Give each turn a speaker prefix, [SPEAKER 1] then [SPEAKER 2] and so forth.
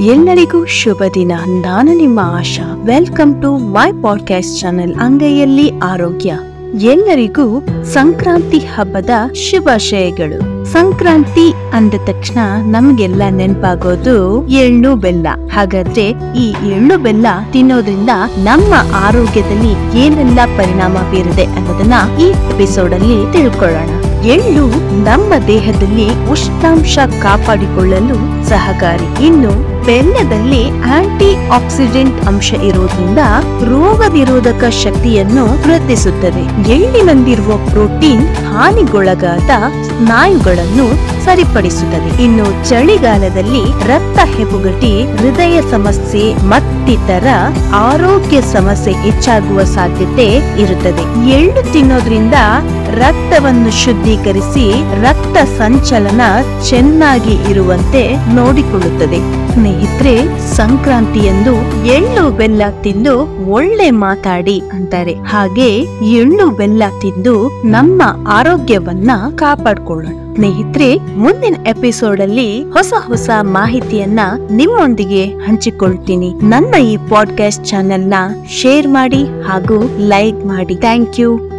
[SPEAKER 1] ಎಲ್ಲರಿಗೂ ಶುಭ ದಿನ. ನಾನು ನಿಮ್ಮ Asha. Welcome to my podcast channel ಅಂಗೈಯಲ್ಲಿ ಆರೋಗ್ಯ. ಎಲ್ಲರಿಗೂ ಸಂಕ್ರಾಂತಿ ಹಬ್ಬದ ಶುಭಾಶಯಗಳು. ಸಂಕ್ರಾಂತಿ ಅಂದ ತಕ್ಷಣ ನಮ್ಗೆಲ್ಲ ನೆನಪಾಗೋದು ಎಳ್ಳು ಬೆಲ್ಲ. ಹಾಗಾದ್ರೆ ಈ ಎಳ್ಳು ಬೆಲ್ಲ ತಿನ್ನೋದ್ರಿಂದ ನಮ್ಮ ಆರೋಗ್ಯದಲ್ಲಿ ಏನೆಲ್ಲ ಪರಿಣಾಮ ಬೀರಿದೆ ಅನ್ನೋದನ್ನ ಈ ಎಪಿಸೋಡ್ ಅಲ್ಲಿ ತಿಳ್ಕೊಳ್ಳೋಣ. ಎಳ್ಳು ನಮ್ಮ ದೇಹದಲ್ಲಿ ಉಷ್ಣಾಂಶ ಕಾಪಾಡಿಕೊಳ್ಳಲು ಸಹಕಾರಿ. ಇನ್ನು ಬೆಲ್ಲದಲ್ಲಿ ಆಂಟಿ ಆಕ್ಸಿಡೆಂಟ್ ಅಂಶ ಇರೋದ್ರಿಂದ ರೋಗ ನಿರೋಧಕ ಶಕ್ತಿಯನ್ನು ವೃದ್ಧಿಸುತ್ತದೆ. ಎಳ್ಳಿನಲ್ಲಿರುವ ಪ್ರೋಟೀನ್ ಹಾನಿಗೊಳಗಾದ ಸ್ನಾಯುಗಳನ್ನು ಸರಿಪಡಿಸುತ್ತದೆ. ಇನ್ನು ಚಳಿಗಾಲದಲ್ಲಿ ರಕ್ತ ಹೆಪ್ಪುಗಟ್ಟಿ ಹೃದಯ ಸಮಸ್ಯೆ, ಮತ್ತಿತರ ಆರೋಗ್ಯ ಸಮಸ್ಯೆ ಹೆಚ್ಚಾಗುವ ಸಾಧ್ಯತೆ ಇರುತ್ತದೆ. ಎಳ್ಳು ತಿನ್ನೋದ್ರಿಂದ ರಕ್ತವನ್ನು ಶುದ್ಧೀಕರಿಸಿ ರಕ್ತ ಸಂಚಲನ ಚೆನ್ನಾಗಿ ಇರುವಂತೆ ನೋಡಿಕೊಳ್ಳುತ್ತದೆ. ಸ್ನೇಹಿತರೆ ಸಂಕ್ರಾಂತಿಯಂದು ಎಳ್ಳು ಬೆಲ್ಲ ತಿಂದು ಒಳ್ಳೆ ಮಾತಾಡಿ ಅಂತಾರೆ. ಹಾಗೆ ಎಳ್ಳು ಬೆಲ್ಲ ತಿಂದು ನಮ್ಮ ಆರೋಗ್ಯವನ್ನ ಕಾಪಾಡ್ಕೊಳ್ಳೋಣ. ಸ್ನೇಹಿತರೆ, ಮುಂದಿನ ಎಪಿಸೋಡ್ ಅಲ್ಲಿ ಹೊಸ ಹೊಸ ಮಾಹಿತಿಯನ್ನ ನಿಮ್ಮೊಂದಿಗೆ ಹಂಚಿಕೊಳ್ತೀನಿ. ನನ್ನ ಈ ಪಾಡ್ಕಾಸ್ಟ್ ಚಾನೆಲ್ನ ಶೇರ್ ಮಾಡಿ ಹಾಗೂ ಲೈಕ್ ಮಾಡಿ. Thank you